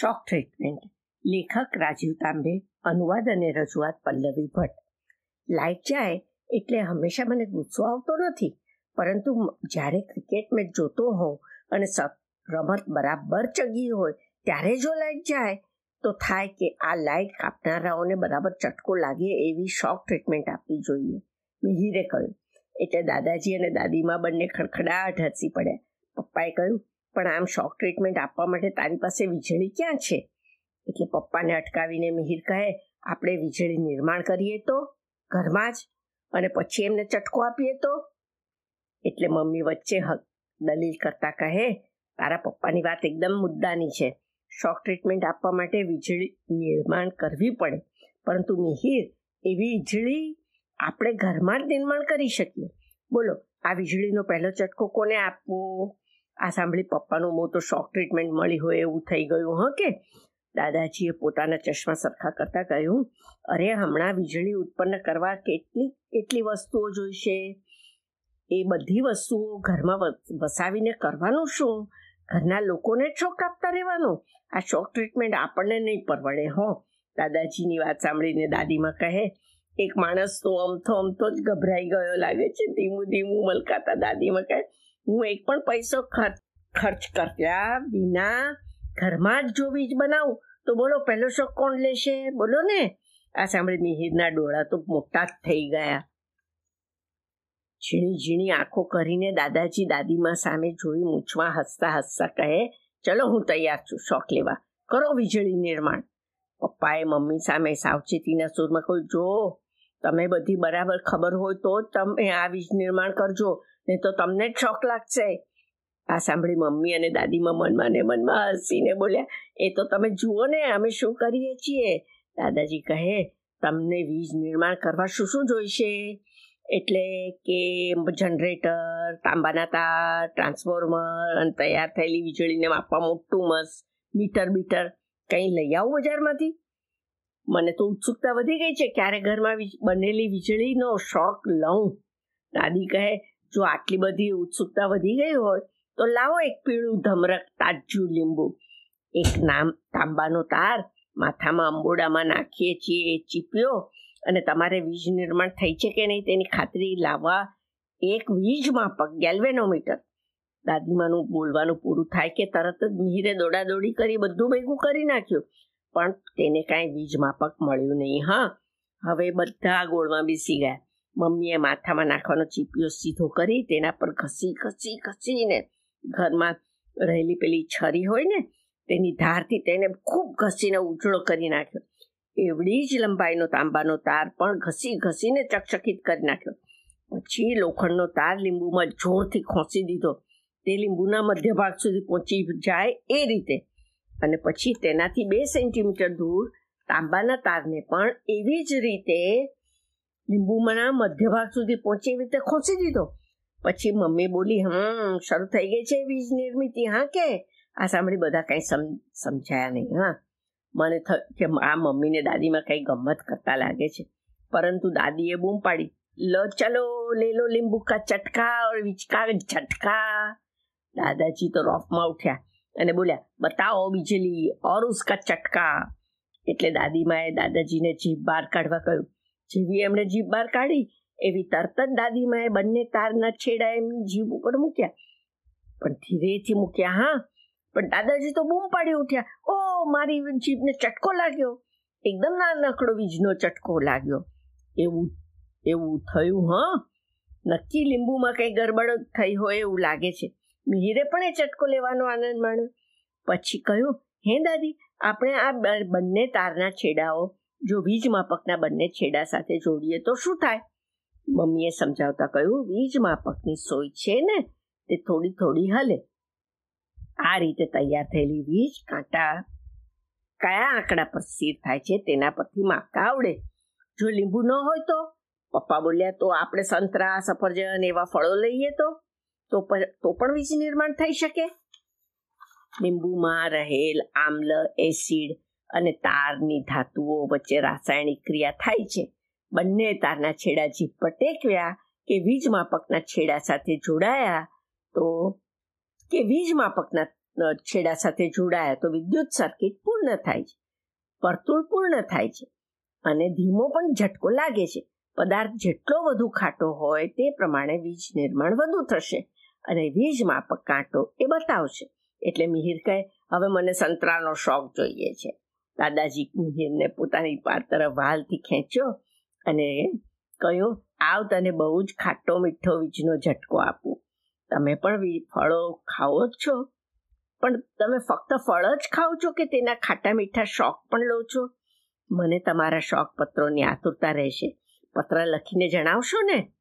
શોક treatment લેખક રાજીવ તાંબે, અનુવાદ અને રજૂઆત પલ્લવી ભટ્ટ. લાઇટ જાય એટલે હંમેશા મને ગુસ્સો આવતો નથી. પરંતુ જ્યારે ક્રિકેટ મેચ જોતો હોઉં અને રમત બરાબર ચગી હોય, ત્યારે જો લાઇટ જાય, તો થાય કે આ લાઇટ કાપનારાઓને બરાબર ચટકો લાગે એવી શોક ટ્રીટમેન્ટ આપવી જોઈએ. મિહિરે કહ્યું, એટલે દાદાજી અને દાદીમાં બંને ખડખડાટ હસી પડ્યા. પપ્પાએ કહ્યું પણ આમ શોક ટ્રીટમેન્ટ આપવા માટે તારી પાસે વીજળી ક્યાં છે? એટલે પપ્પાને અટકાવીને મિહિર કહે, આપણે વીજળી નિર્માણ કરીએ તો? ઘરમાં જ? અને પછી એમને ચટકો આપીએ તો? એટલે મમ્મી વચ્ચે દલીલ કરતા કહે, તારા પપ્પાની વાત એકદમ મુદ્દાની છે. શોક ટ્રીટમેન્ટ આપવા માટે વીજળી નિર્માણ કરવી પડે. પરંતુ મિહિર, એવી વીજળી આપણે ઘરમાં જ નિર્માણ કરી શકીએ. બોલો, આ વીજળીનો પહેલો ચટકો કોને આપવો? આ સાંભળી પપ્પાનું મોં તો શોક ટ્રીટમેન્ટ મળી હોય એવું થઈ ગયું, હ કે? દાદાજીએ પોતાના ચશ્મા સરખા કરતા કહ્યું, અરે, હમણાં વીજળી ઉત્પન્ન કરવા કેટલી કેટલી વસ્તુઓ જોઈશે? એ બધી વસ્તુઓ ઘરમાં વસાવીને કરવાનું શું? ઘરના લોકોને જ શોક આપતા રહેવાનું? આ શોક ટ્રીટમેન્ટ આપણને નહીં પરવડે, હો? દાદાજીની વાત સાંભળીને દાદીમાં કહે, એક માણસ તો અમથો અમથો જ ગભરાઈ ગયો લાગે છે. ધીમું ધીમું મલકાતા દાદીમાં કહે હું એક પણ પૈસો ખર્ચ કર્યા વિના ઘરમાં જ જો વીજ બનાવું, તો બોલો પહેલો શોખ કોણ લેશે? બોલો ને. આ સાંભળી મિહિરના ડોળા તો મોટા જ થઈ ગયા. ઝીણી ઝીણી આંખો કરીને દાદાજી દાદીમાં સામે જોઈ મૂછમાં હસતા હસતા કહે, ચલો હું તૈયાર છું શોખ લેવા. કરો વીજળી નિર્માણ. પપ્પાએ મમ્મી સામે સાવચેતીના સુરમાં કહ્યું, જો તમે બધી બરાબર ખબર હોય તો તમે આ વીજ નિર્માણ કરજો. નહીં તો તમને જ શોખ લાગશે. આ સાંભળી મમ્મી અને દાદીમાં મનમાં ને મનમાં હસીને બોલ્યા, એ તો તમે જુઓ ને, અમે શું કરીએ છીએ? દાદાજી કહે, તમને વીજ નિર્માણ કરવા શું શું જોઈશે? એટલે કે જનરેટર, તાંબાના તાર, ટ્રાન્સફોર્મર અને તૈયાર થયેલી વીજળીને માપવા મોટું મસ, મીટર બીટર કંઈ લઈ આવું બજારમાંથી? મને તો ઉત્સુકતા વધી ગઈ છે, ક્યારે ઘરમાં બનેલી વીજળીનો શોખ લઉં? દાદી કહે જો આટલી બધી ઉત્સુકતા વધી ગઈ હોય, તો લાવો એક પીળું ધમરક તાજું લીંબુ. એક નામ તાંબાનો તાર, માથામાં અંબોડામાં નાખીએ છીએ એ ચીપ્યો, અને તમારે વીજ નિર્માણ થઈ છે કે નહીં તેની ખાતરી લાવવા એક વીજ માપક ગેલ્વેનોમીટર દાદીમાનું બોલવાનું પૂરું થાય કે તરત જ મિહિરે દોડાદોડી કરી બધું ભેગું કરી નાખ્યું, પણ તેને કાંઈ વીજ માપક મળ્યું નહીં, હા. હવે બધા ગોળમાં બેસી ગયા. મમ્મીએ માથામાં નાખવાનો ચીપિયો સીધો કરી, તેના પર ઘસી ઘસી, ઘસીને ઘરમાં રહેલી પેલી છરી હોય ને, તેની ધારથી તેને ખૂબ ઘસીને ઉજળો કરી નાખ્યો. એવડી જ લંબાઈનો તાંબાનો તાર પણ ઘસી, ઘસીને ચકચકિત કરી નાખ્યો. પછી લોખંડનો તાર લીંબુમાં જોરથી ખોંસી દીધો. તે લીંબુના મધ્ય ભાગ સુધી પહોંચી જાય એ રીતે. અને પછી તેનાથી બે સેન્ટીમીટર દૂર તાંબાના તારને પણ એવી જ રીતે લીંબુમાંના મધ્ય ભાગ સુધી પહોંચે રીતે ખોંચી દીધો. પછી મમ્મી બોલી, હમ, શરૂ થઈ ગઈ છે વીજ નિર્મિતિ, હા કે? આ સાંભળી બધા કંઈ સમજાયા નહીં, હા. મને થયું કે આ મમ્મીને દાદીમાં કંઈ ગમત કરતા લાગે છે. પરંતુ દાદીએ બૂમ પાડી, લો, ચલો લે લો લીંબુ કા ચટકા, ઓર વિચકા ઝટકા. દાદાજી તો રોફમાં ઉઠ્યા અને બોલ્યા, બતાવો બીજેલી, ઓર ઉસકા ચટકા. એટલે દાદીમાએ દાદાજીને જીભ બહાર કાઢવા કહ્યું જેવી એમણે જીભ બહાર કાઢી, એવી તરત જ દાદીમાએ બંને તારના છેડા એમની જીભ ઉપર મૂક્યા. પણ ધીરેથી મૂક્યા, હા. પણ દાદાજી તો બૂમ પાડી ઉઠ્યા. ઓ, મારી જીભને ચટકો લાગ્યો. એકદમ નાનકડો વીજનો ચટકો લાગ્યો. એવું એવું થયું, હા? નક્કી લીંબુમાં કંઈ ગરબડ થઈ હોય એવું લાગે છે. મિહિરે પણ એ ચટકો લેવાનો આનંદ માણ્યો. પછી કહ્યું, હે દાદી, આપણે આ બંને તારના છેડાઓ જો વીજ માપકના બંને છેડા સાથે જોડીએ તો શું થાય? મમ્મીએ સમજાવતા કહ્યું, વીજ માપકની સોય છે ને, તે થોડી થોડી હલે. આ રીતે તૈયાર થયેલી વીજ કાંટા કયા આંકડા પર સ્થિર થાય છે તેના પરથી માપતા આવડે. જો લીંબુ ન હોય તો? પપ્પા બોલ્યા, તો આપણે સંતરા, સફરજન એવા ફળો લઈએ તો? તો પણ વીજ નિર્માણ થઈ શકે? લીંબુમાં રહેલ આમ્લ એસિડ અને તારની ધાતુઓ વચ્ચે રાસાયણિક ક્રિયા થાય છે. બંને તારના છેડા જીભ પટેક્યા કે વીજ માપકના છેડા સાથે જોડાયા તો કે વીજ માપકના છેડા સાથે જોડાયા તો વિદ્યુત સર્કિટ પૂર્ણ થાય છે. વર્તુળ પૂર્ણ થાય છે અને ધીમો પણ ઝટકો લાગે છે. પદાર્થ જેટલો વધુ ખાટો હોય તે પ્રમાણે વીજ નિર્માણ વધુ થશે અને વીજ માપક કાંટો એ બતાવશે. એટલે મિહિર કહે, હવે મને સંતરાનો શોખ જોઈએ છે. દાદાજી મિહિરને પોતાની પાર તરફ વાલથી ખેંચ્યો અને કહ્યું, આવ તને બહુ જ ખાટો મીઠો વીજનો ઝટકો આપું. તમે પણ ફળો ખાઓ જ છો. પણ તમે ફક્ત ફળ જ ખાઓ છો કે તેના ખાટા મીઠા શોખ પણ લો છો? મને તમારા શોખ પત્રોની આતુરતા રહેશે. પત્ર લખીને જણાવશો ને?